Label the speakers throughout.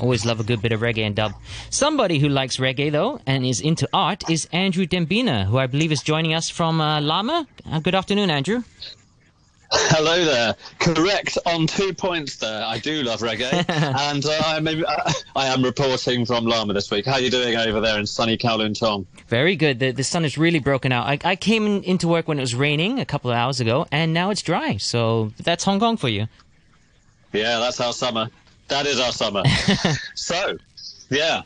Speaker 1: Always love a good bit of reggae and dub. Somebody who likes reggae though and is into art is Andrew Dembina, who I believe is joining us from uh, Lamma. Uh, good afternoon, Andrew.
Speaker 2: Hello there. Correct on two points there. I do love reggae, and uh, I'm, uh, I am reporting from Lamma this week. How are you doing over there in sunny Kowloon Tong?
Speaker 1: Very good. The, the sun is really broken out. I, I came into work when it was raining a couple of hours ago, and now it's dry. So that's Hong Kong for you.
Speaker 2: Yeah, that's our summer. That is our summer. so, yeah,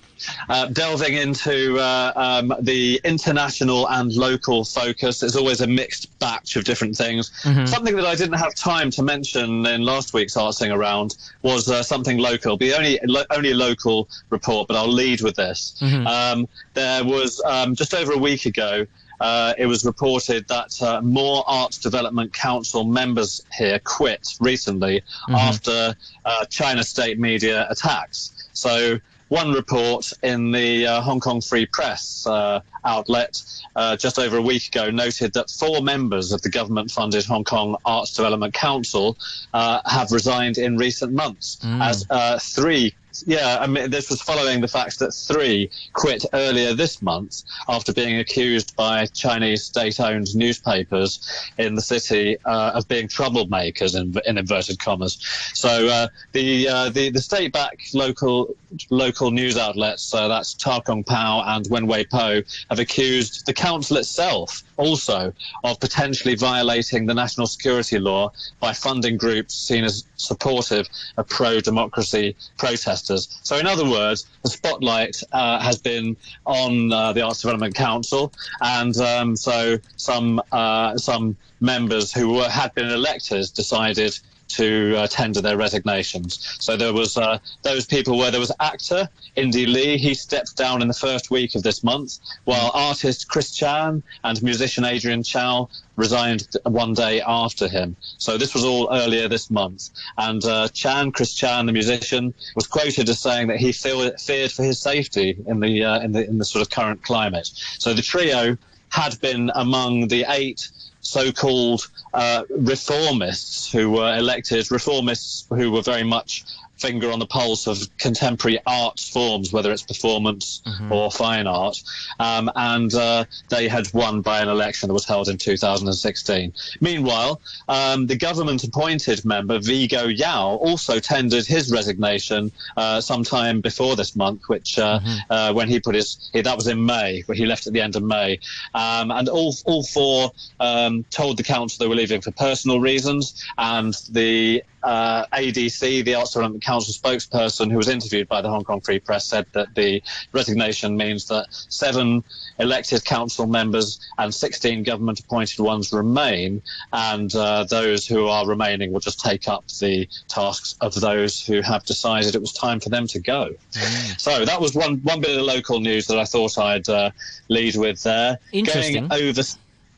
Speaker 2: uh, delving into uh, um, the international and local focus. There's always a mixed batch of different things. Mm-hmm. Something that I didn't have time to mention in last week's Artsing Around was uh, something local. The only lo- only local report, but I'll lead with this. Mm-hmm. Um, there was um, just over a week ago. Uh, it was reported that uh, more Arts Development Council members here quit recently mm-hmm. after uh, China state media attacks. So one report in the uh, Hong Kong Free Press uh, outlet uh, just over a week ago noted that four members of the government funded Hong Kong Arts Development Council uh, have resigned in recent months, mm. as uh, three yeah, I mean, this was following the fact that three quit earlier this month after being accused by Chinese state-owned newspapers in the city uh, of being troublemakers in, in inverted commas. So uh, the, uh, the the state-backed local local news outlets, uh, that's Ta Kung Pao and Wen Wei Po, have accused the council itself also of potentially violating the national security law by funding groups seen as supportive of pro-democracy protesters. So, in other words, the spotlight uh, has been on uh, the Arts Development Council, and um, so some uh, some members who were, had been electors decided to uh, tender their resignations. So there was uh, those people where there was actor Indy Lee. He stepped down in the first week of this month, while artist Chris Chan and musician Adrian Chow resigned one day after him. So this was all earlier this month. And uh, Chan, Chris Chan, the musician, was quoted as saying that he feel, feared for his safety in the uh, in the in the sort of current climate. So the trio had been among the eight so-called uh, reformists who were elected, reformists who were very much finger on the pulse of contemporary art forms, whether it's performance mm-hmm. or fine art. Um, and uh, they had won by an election that was held in 2016. Meanwhile, um, the government appointed member Vigo Yao also tendered his resignation uh, sometime before this month, which uh, mm-hmm. Uh, when he put his, that was in May, where he left at the end of May. Um, and all, all four um, told the council they were leaving for personal reasons, and the uh, ADC, the Arts Development Council spokesperson who was interviewed by the Hong Kong Free Press, said that the resignation means that seven elected council members and 16 government appointed ones remain, and uh, those who are remaining will just take up the tasks of those who have decided it was time for them to go. Mm. So that was one, one bit of the local news that I thought I'd uh, lead with there.
Speaker 1: Interesting.
Speaker 2: Going over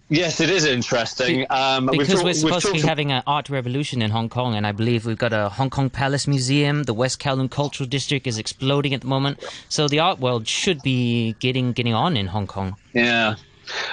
Speaker 2: Yes, it is interesting.
Speaker 1: Um, because we're supposed to be having an art revolution in Hong Kong, and I believe we've got a Hong Kong Palace Museum. The West Kowloon Cultural District is exploding at the moment, so the art world should be getting getting on in Hong Kong.
Speaker 2: Yeah,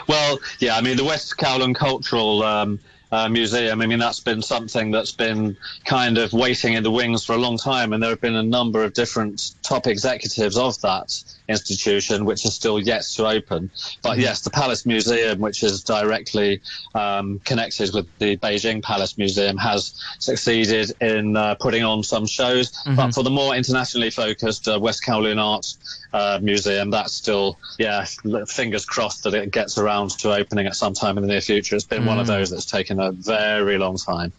Speaker 2: well, yeah. I mean, the West Kowloon Cultural um, uh, museum. I mean, that's been something that's been kind of waiting in the wings for a long time, and there have been a number of different top executives of that institution which is still yet to open. But mm-hmm. yes, the Palace Museum, which is directly um, connected with the Beijing Palace Museum, has succeeded in uh, putting on some shows. Mm-hmm. But for the more internationally focused uh, West Kowloon Art uh, Museum, that's still, yeah, fingers crossed that it gets around to opening at some time in the near future. It's been mm. one of mm. those that's taken a very long time.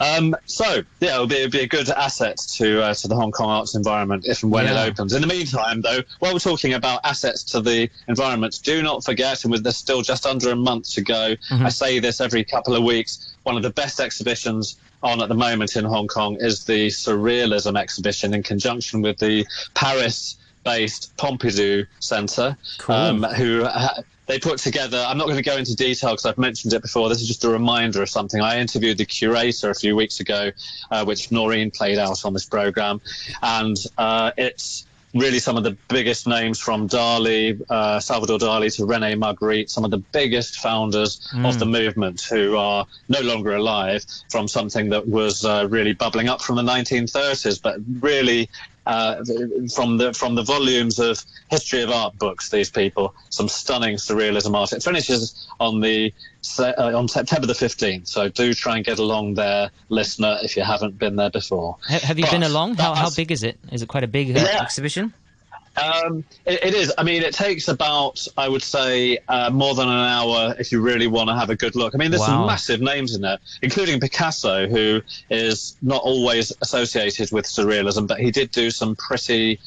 Speaker 2: Um, so yeah, it'll be, it'll be, a good asset to uh, to the Hong Kong arts environment if and when yeah. it opens. In the meantime, though, while we're talking about assets to the environment, do not forget, and with there's still just under a month to go, mm-hmm. I say this every couple of weeks. One of the best exhibitions on at the moment in Hong Kong is the Surrealism exhibition in conjunction with the Paris based Pompidou Centre, cool. um, who ha- they put together. I'm not going to go into detail because I've mentioned it before. This is just a reminder of something. I interviewed the curator a few weeks ago, uh, which Noreen played out on this program, and uh, it's really some of the biggest names from Dali, uh, Salvador Dali to Rene Magritte, some of the biggest founders mm. of the movement who are no longer alive from something that was uh, really bubbling up from the 1930s, but really uh, from the from the volumes of history of art books. These people, some stunning surrealism art. It finishes on the uh, on September the fifteenth. So do try and get along there, listener, if you haven't been there before.
Speaker 1: Have you but been along? How how big is it? Is it quite a big uh, yeah. exhibition?
Speaker 2: Um, it, it is. I mean, it takes about, I would say, uh, more than an hour if you really want to have a good look. I mean, there's wow. some massive names in there, including Picasso, who is not always associated with surrealism, but he did do some pretty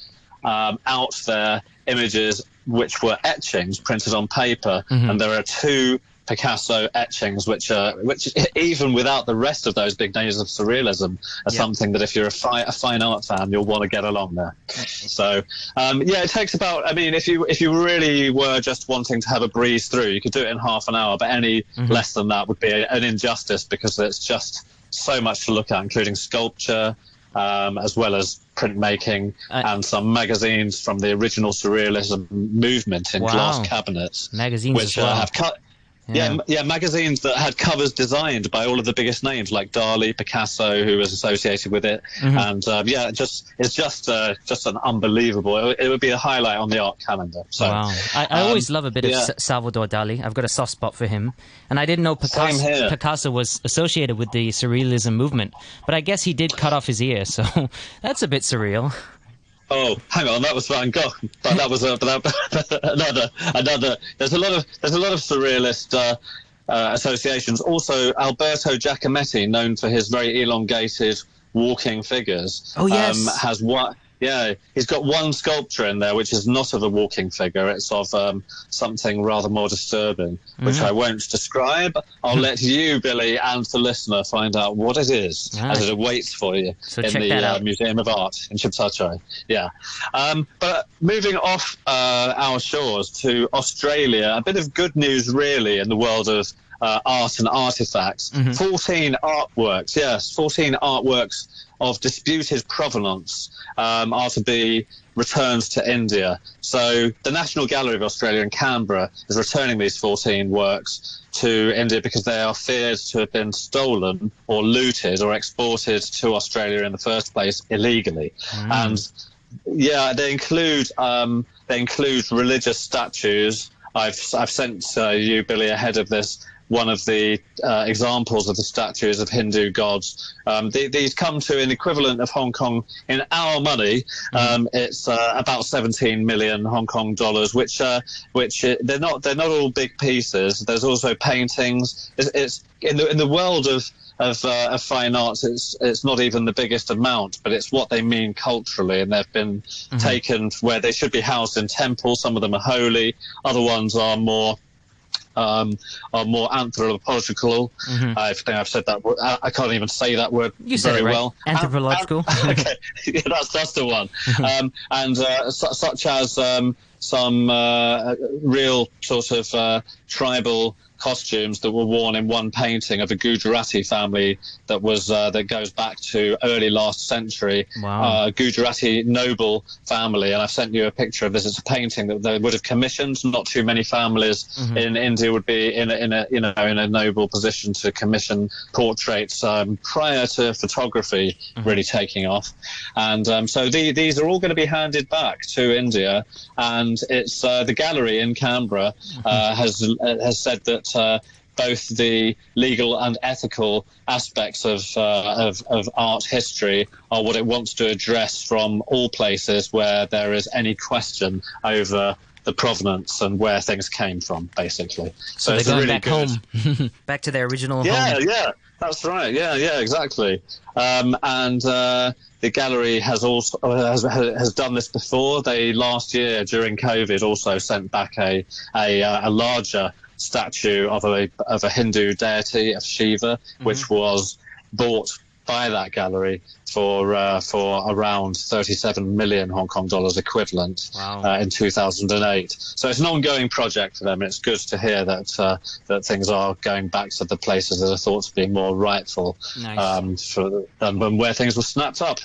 Speaker 2: um, out there images which were etchings printed on paper. Mm-hmm. And there are two Picasso etchings, which are which even without the rest of those big names of surrealism, are yeah. something that if you're a, fi- a, fine art fan, you'll want to get along there. So um, yeah, it takes about. I mean, if you if you really were just wanting to have a breeze through, you could do it in half an hour, but any mm-hmm. less than that would be an injustice because it's just so much to look at, including sculpture. Um, as well as printmaking uh, and some magazines from the original surrealism movement in wow. glass cabinets,
Speaker 1: magazines
Speaker 2: which
Speaker 1: well.
Speaker 2: uh, have cut yeah. yeah. yeah, magazines that had covers designed by all of the biggest names like Dali, Picasso, who was associated with it, mm-hmm. and um, yeah, just it's just uh, just an unbelievable. It, it, would be a highlight on the art calendar. So,
Speaker 1: wow, I, I um, always love a bit yeah. of Salvador Dali. I've got a soft spot for him, and I didn't know Picasso, Picasso was associated with the Surrealism movement, but I guess he did cut off his ear, so that's a bit surreal.
Speaker 2: Oh, hang on, that was Van Gogh, but that was uh, that, another another. There's a lot of there's a lot of surrealist uh, uh, associations. Also, Alberto Giacometti, known for his very elongated walking figures,
Speaker 1: oh yes,
Speaker 2: um, has what yeah, he's got one sculpture in there which is not of a walking figure. It's of um, something rather more disturbing, which mm-hmm. I won't describe. I'll let you, Billy, and the listener find out what it is as it awaits for you
Speaker 1: so
Speaker 2: in the
Speaker 1: uh,
Speaker 2: Museum of Art in Tsim Sha Tsui. Yeah. Um, but moving off uh, our shores to Australia, a bit of good news, really, in the world of uh, art and artifacts. Mm-hmm. 14 artworks, yes, 14 artworks of disputed provenance um, are to be returned to India. So the National Gallery of Australia in Canberra is returning these 14 works to India because they are feared to have been stolen or looted or exported to Australia in the first place illegally. Mm. And yeah, they include um, they include religious statues. I've I've sent uh, you Billy ahead of this one of the uh, examples of the statues of Hindu gods. Um, the, these come to an equivalent of Hong Kong in our money. Mm-hmm. Um, it's uh, about 17 million Hong Kong dollars, which uh, which uh, they're not they're not all big pieces. There's also paintings. It's, it's in the in the world of of, uh, of, fine arts, it's it's not even the biggest amount, but it's what they mean culturally, and they've been mm-hmm. taken where they should be housed in temples. Some of them are holy, other ones are more um, are more anthropological. Mm-hmm. I think I've said that word. I, can't even say that word
Speaker 1: you
Speaker 2: very
Speaker 1: right.
Speaker 2: well.
Speaker 1: Anthropological.
Speaker 2: okay, yeah, that's that's the one. um, and uh, su- such as um, some uh, real sort of uh, tribal costumes that were worn in one painting of a Gujarati family that was uh, that goes back to early last century.
Speaker 1: Wow.
Speaker 2: Uh, Gujarati noble family, and I've sent you a picture of this. It's a painting that they would have commissioned. Not too many families mm-hmm. in India would be in a, in a you know in a noble position to commission portraits um, prior to photography mm-hmm. really taking off. And um, so the, these are all going to be handed back to India, and it's uh, the gallery in Canberra mm-hmm. uh, has has said that that uh, both the legal and ethical aspects of, uh, of, of, art history are what it wants to address from all places where there is any question over the provenance and where things came from, basically.
Speaker 1: So, so they're going really back good. home, back to their original
Speaker 2: yeah,
Speaker 1: home.
Speaker 2: Yeah, yeah, that's right. Yeah, yeah, exactly. Um, and uh, the gallery has also has, has done this before. They last year during COVID also sent back a a, uh, a larger statue of a of a Hindu deity of Shiva, mm-hmm. which was bought by that gallery for uh, for around 37 million Hong Kong dollars equivalent
Speaker 1: wow.
Speaker 2: uh, in 2008. So it's an ongoing project for them. And it's good to hear that uh, that things are going back to the places that are thought to be more rightful
Speaker 1: nice. um,
Speaker 2: for um, where things were snapped up.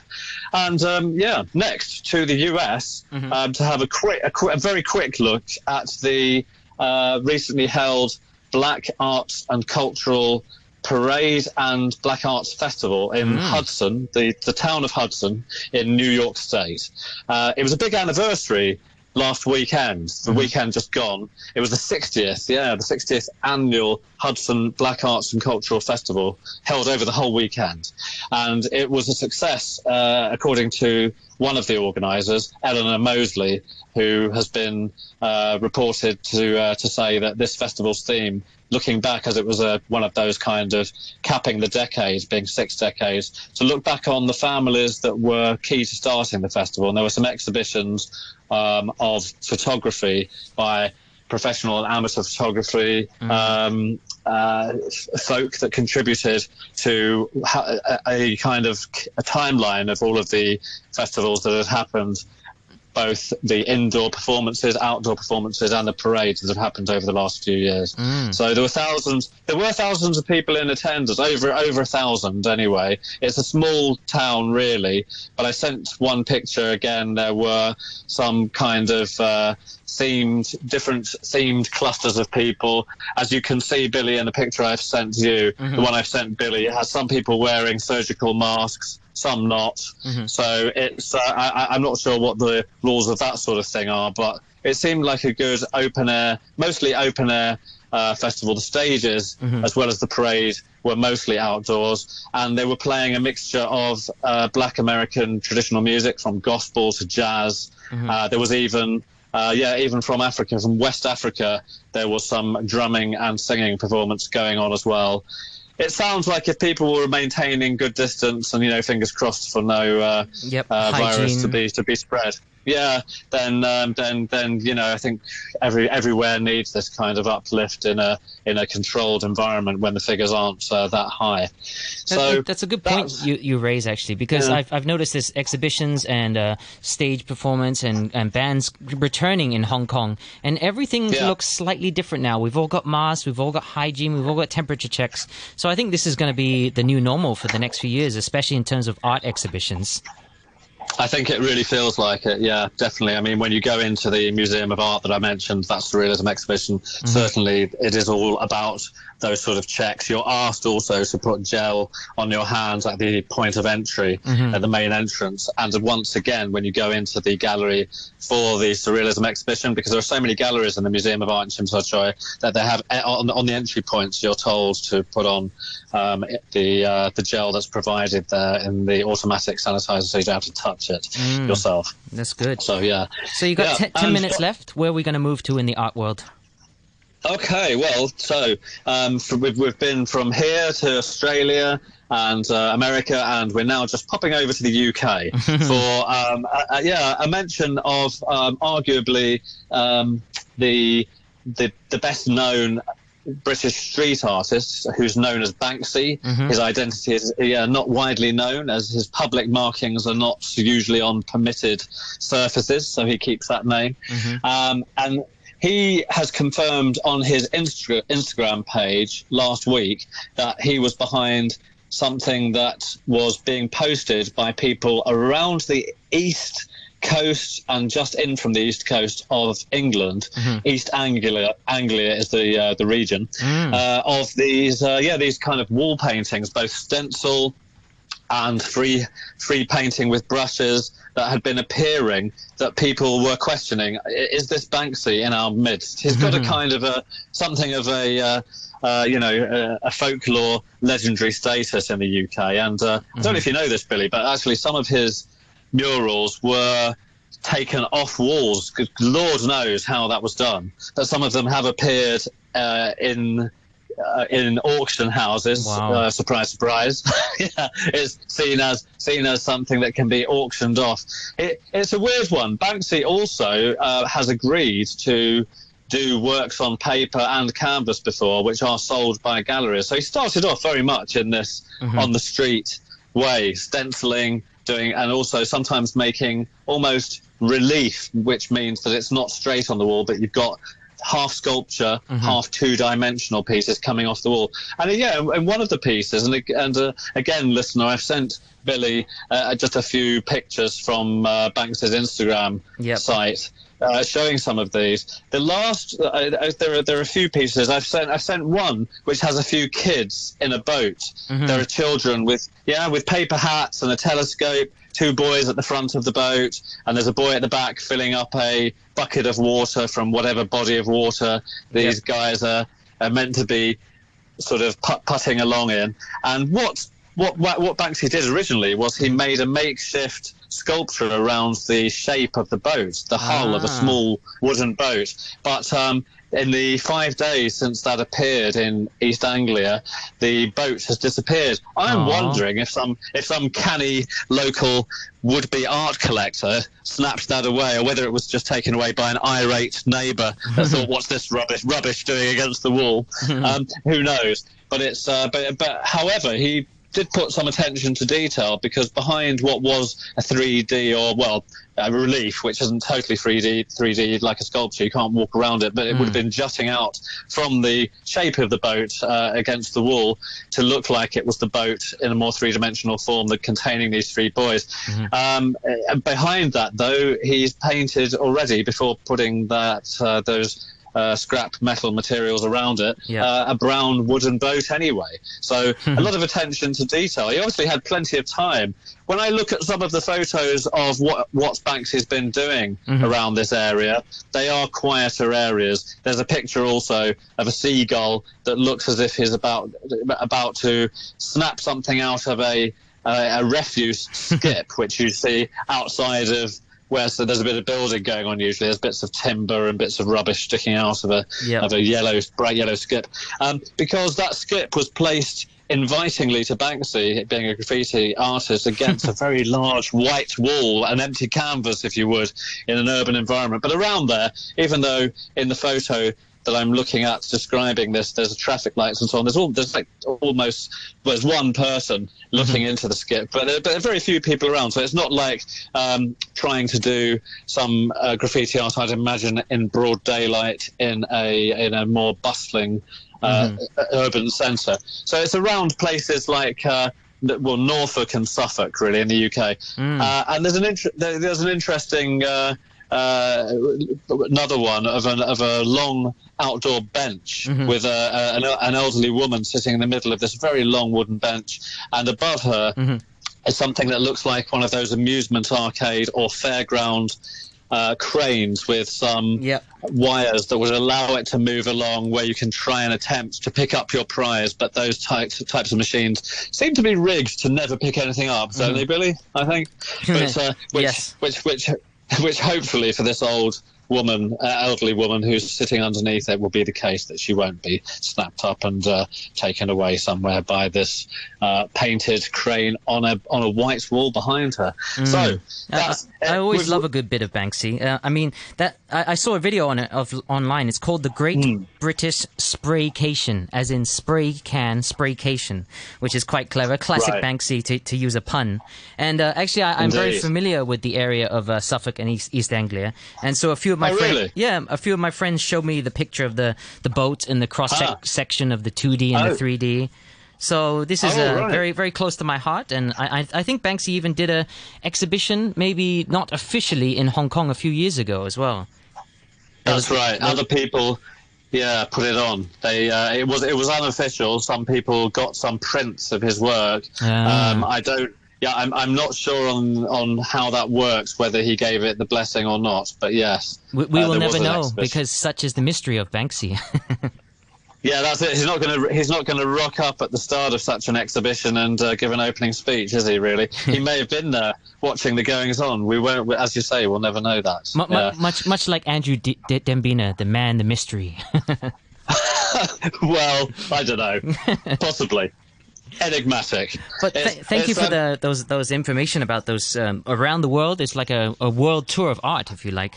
Speaker 2: And um, yeah, next to the US mm-hmm. Um, to have a quick, a, a very quick look at the uh, recently held Black Arts and Cultural Parade and Black Arts Festival in
Speaker 1: Mm.
Speaker 2: Hudson, the, the town of Hudson in New York State. Uh, it was a big anniversary last weekend, the weekend just gone. It was the 60th, yeah, the 60th annual Hudson Black Arts and Cultural Festival held over the whole weekend. And it was a success, uh, according to one of the organisers, Eleanor Mosley, who has been uh, reported to uh, to say that this festival's theme, looking back as it was a, one of those kind of capping the decades, being six decades, to look back on the families that were key to starting the festival. And there were some exhibitions um, of photography by professional and amateur photography, um, uh, folk that contributed to ha- a, a kind of a timeline of all of the festivals that had happened both the indoor performances, outdoor performances, and the parades that have happened over the last few years. So there were thousands. There were thousands of people in attendance, over over a thousand anyway. It's a small town, really. But I sent one picture again. There were some kind of uh, themed, different themed clusters of people. As you can see, Billy, in the picture I've sent you, the one I've sent Billy, it has some people wearing surgical masks some not. So it's uh, I, I'm not sure what the rules of that sort of thing are, but it seemed like a good open air, mostly open air uh, festival. The stages, as well as the parade, were mostly outdoors, and they were playing a mixture of uh, Black American traditional music, from gospel to jazz. Uh, there was even uh, yeah, even from Africa, from West Africa, there was some drumming and singing performance going on as well. It sounds like if people were maintaining good distance and you know, fingers crossed for no uh,
Speaker 1: Yep,
Speaker 2: uh, virus to be to be spread. Yeah, then um, then then you know I think every everywhere needs this kind of uplift in a in a controlled environment when the figures aren't uh, that high. So
Speaker 1: that's a good point you, you raise actually because
Speaker 2: Yeah.
Speaker 1: I've, I've noticed this exhibitions and uh, stage performance and, and bands returning in Hong Kong and everything
Speaker 2: Yeah.
Speaker 1: looks slightly different now. We've all got masks, we've all got hygiene, we've all got temperature checks. So I think this is going to be the new normal for the next few years, especially in terms of art exhibitions.
Speaker 2: I think it really feels like it. Yeah, definitely. I mean, when you go into the Museum of Art that I mentioned, that's the realism exhibition. Certainly, it is all about those sort of checks. You're asked also to put gel on your hands at the point of entry at the main entrance. And once again, when you go into the gallery for the surrealism exhibition, because there are so many galleries in the Museum of Art in Tsim Sha Tsui that they have eh, on, on the entry points, you're told to put on um, the uh, the gel that's provided there in the automatic sanitizer, so you don't have to touch it yourself.
Speaker 1: That's good.
Speaker 2: So yeah.
Speaker 1: So you got
Speaker 2: Yeah,
Speaker 1: te- 10
Speaker 2: and-
Speaker 1: minutes left. Where are we going to move to in the art world?
Speaker 2: Okay, well, so um, from, we've, we've been from here to Australia and uh, America, and we're now just popping over to the UK for um, a, a- yeah a mention of um, arguably um, the the the best known British street artist who's known as Banksy. His identity is yeah, not widely known as his public markings are not usually on permitted surfaces, so he keeps that name. Um, and he has confirmed on his Instra- Instagram page last week that he was behind something that was being posted by people around the east coast and just in from the east coast of England. East Anglia, Anglia is the uh, the region uh, of these uh, yeah these kind of wall paintings, both stencil and free free painting with brushes that had been appearing that people were questioning is this Banksy in our midst? He's got a kind of a something of a uh, uh, you know a, a folklore legendary status in the UK and uh, I don't know if you know this Billy but actually some of his murals were taken off walls. Lord knows how that was done. But some of them have appeared uh, in uh, in auction houses.
Speaker 1: Wow.
Speaker 2: Uh, surprise, surprise. yeah, it's seen as seen as something that can be auctioned off. It, it's a weird one. Banksy also uh, has agreed to do works on paper and canvas before, which are sold by galleries. So he started off very much in this on the street way, stenciling, doing, and also sometimes making almost relief, which means that it's not straight on the wall, but you've got half sculpture, mm-hmm. half two-dimensional pieces coming off the wall. And uh, yeah, and one of the pieces, and and uh, again, listener, I've sent Billy uh, just a few pictures from uh, Banksy's Instagram yep. site. Uh, showing some of these. The last, uh, uh, there are there are a few pieces. I've sent I've sent one which has a few kids in a boat. Mm-hmm. There are children with yeah with paper hats and a telescope. Two boys at the front of the boat, and there's a boy at the back filling up a bucket of water from whatever body of water these yep. guys are, are meant to be sort of put, putting along in. And what what what Banksy did originally was he made a makeshift sculpture around the shape of the boat, the hull ah. of a ah. small wooden boat. But um, in the five days since that appeared in East Anglia, the boat has disappeared. I'm Aww. wondering if some if some canny local would-be art collector snapped that away, or whether it was just taken away by an irate neighbour that thought, "What's this rubbish rubbish doing against the wall?" um, who knows? But it's uh, but but however he did put some attention to detail because behind what was a 3D or well a relief, which isn't totally 3D 3D like a sculpture, you can't walk around it, but it mm. would have hmm. been jutting out from the shape of the boat uh, against the wall to look like it was the boat in a more three dimensional form that containing these three boys. Mm-hmm. Um, behind that, though, he's painted already before putting that uh, those uh, scrap metal materials around it, yeah. uh, a brown wooden boat anyway. So a lot of attention to detail. He obviously had plenty of time. When I look at some of the photos of what what Banksy's been doing mm-hmm. around this area, they are quieter areas. There's a picture also of a seagull that looks as if he's about about to snap something out of a a, a refuse skip, which you see outside of where so there's a bit of building going on usually. There's bits of timber and bits of rubbish sticking out of a yep. of a yellow, bright yellow skip, um, because that skip was placed invitingly to Banksy, being a graffiti artist, against a very large white wall, an empty canvas, if you would, in an urban environment. But around there, even though in the photo that I'm looking at describing this, there's traffic lights and so on. There's all there's like almost there's one person looking mm-hmm. into the skip, but there, but very few people around. So it's not like um, trying to do some uh, graffiti art. I'd imagine in broad daylight in a in a more bustling uh, mm-hmm. urban centre. So it's around places like. Uh, well, Norfolk and Suffolk, really, in the UK. Mm. Uh, and there's an inter- there's an interesting uh, uh, another one of an of a long outdoor bench mm-hmm. with a, a, an, an, elderly woman sitting in the middle of this very long wooden bench, and above her mm-hmm. is something that looks like one of those amusement arcade or fairground. Uh, cranes with some yep. wires that would allow it to move along, where you can try and attempt to pick up your prize. But those types types of machines seem to be rigged to never pick anything up, don't they, Billy? I think. But, uh, which, yes. which which which hopefully for this old woman, uh, elderly woman who's sitting underneath it will be the case that she won't be snapped up and uh, taken away somewhere by this uh, painted crane on a on a white wall behind her. Mm. So
Speaker 1: I, I, always love a good bit of Banksy. Uh, I mean that I, I, saw a video on it of online. It's called the Great mm. British Spraycation, as in spray can spraycation, which is quite clever. Classic right. Banksy to, to use a pun. And uh, actually, I, am very familiar with the area of uh, Suffolk and East, East Anglia, and so a few of my
Speaker 2: oh,
Speaker 1: friends,
Speaker 2: really?
Speaker 1: yeah, a few of my friends showed me the picture of the the boat and the cross ah. section of the 2D and oh. the 3D. So this is oh, uh, right. very very close to my heart, and I, I, I think Banksy even did a exhibition, maybe not officially in Hong Kong a few years ago as well.
Speaker 2: That's was, right. Other people, yeah, put it on. They uh, it was it was unofficial. Some people got some prints of his work. Ah. Um, I don't yeah, I'm, I'm not sure on, on how that works, whether he gave it the blessing or not. But yes,
Speaker 1: we, we uh, will never know because such is the mystery of Banksy.
Speaker 2: yeah, that's it. He's not going to he's not going to rock up at the start of such an exhibition and uh, give an opening speech, is he? Really? he may have been there watching the goings on. We won't, as you say, we'll never know that.
Speaker 1: M- yeah. much much like Andrew D- D- Dembina, the man, the mystery.
Speaker 2: well, I don't know. Possibly enigmatic.
Speaker 1: But th- thank you for um, the, those those information about those um, around the world. It's like a, a world tour of art, if you like.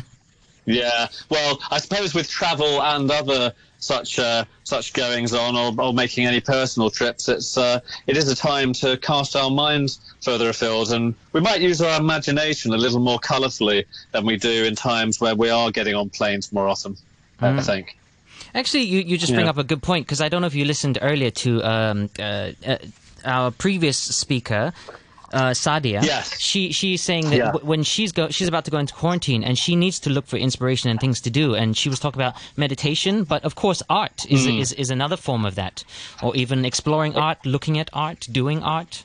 Speaker 2: yeah, well, I suppose with travel and other such uh, such goings on, or, or, making any personal trips, it's uh, it is a time to cast our minds further afield, and we might use our imagination a little more colourfully than we do in times where we are getting on planes more often. mm. I think.
Speaker 1: Actually, you, you just bring up a good point because I don't know if you listened earlier to um, uh, uh, our previous speaker. Uh, Sadia,
Speaker 2: yes.
Speaker 1: she she's saying that yeah. w- when she's go she's about to go into quarantine and she needs to look for inspiration and things to do and she was talking about meditation but of course art is mm. is, is another form of that or even exploring art looking at art doing art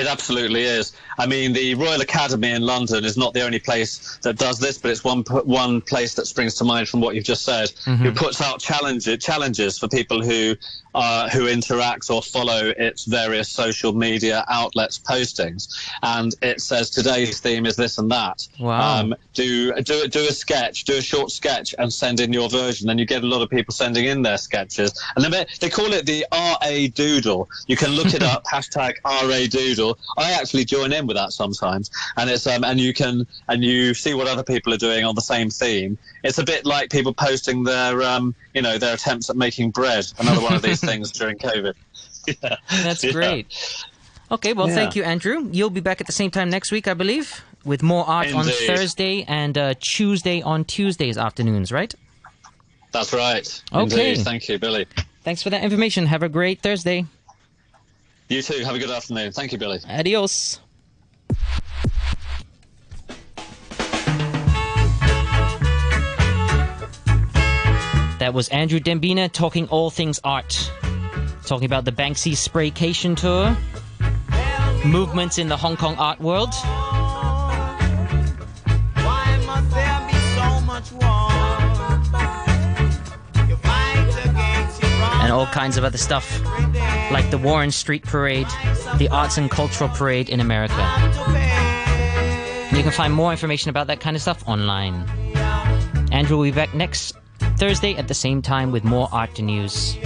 Speaker 2: it absolutely is. I mean, the Royal Academy in London is not the only place that does this, but it's one one place that springs to mind from what you've just said, mm-hmm. who puts out challenges challenges for people who uh, who interact or follow its various social media outlets postings, and it says today's theme is this and that.
Speaker 1: Wow. Um,
Speaker 2: do do do a sketch, do a short sketch, and send in your version. And you get a lot of people sending in their sketches, and then they call it the RA Doodle. You can look it up hashtag RA Doodle. I actually join in with that sometimes, and it's um and you can and you see what other people are doing on the same theme. It's a bit like people posting their um you know their attempts at making bread. Another one of these things during COVID.
Speaker 1: yeah. That's yeah. great. Okay, well, yeah. thank you, Andrew. You'll be back at the same time next week, I believe, with more art Indeed. on Thursday and uh, Tuesday on Tuesdays afternoons, right?
Speaker 2: That's right.
Speaker 1: Okay.
Speaker 2: Indeed. Thank you, Billy.
Speaker 1: Thanks for that information. Have a great Thursday.
Speaker 2: You too. Have a good afternoon. Thank you, Billy.
Speaker 1: Adios. That was Andrew Dembina talking all things art. Talking about the Banksy Spraycation Tour, movements in the Hong Kong art world. And all kinds of other stuff, like the Warren Street Parade, the Arts and Cultural Parade in America. And you can find more information about that kind of stuff online. Andrew will be back next Thursday at the same time with more art and news.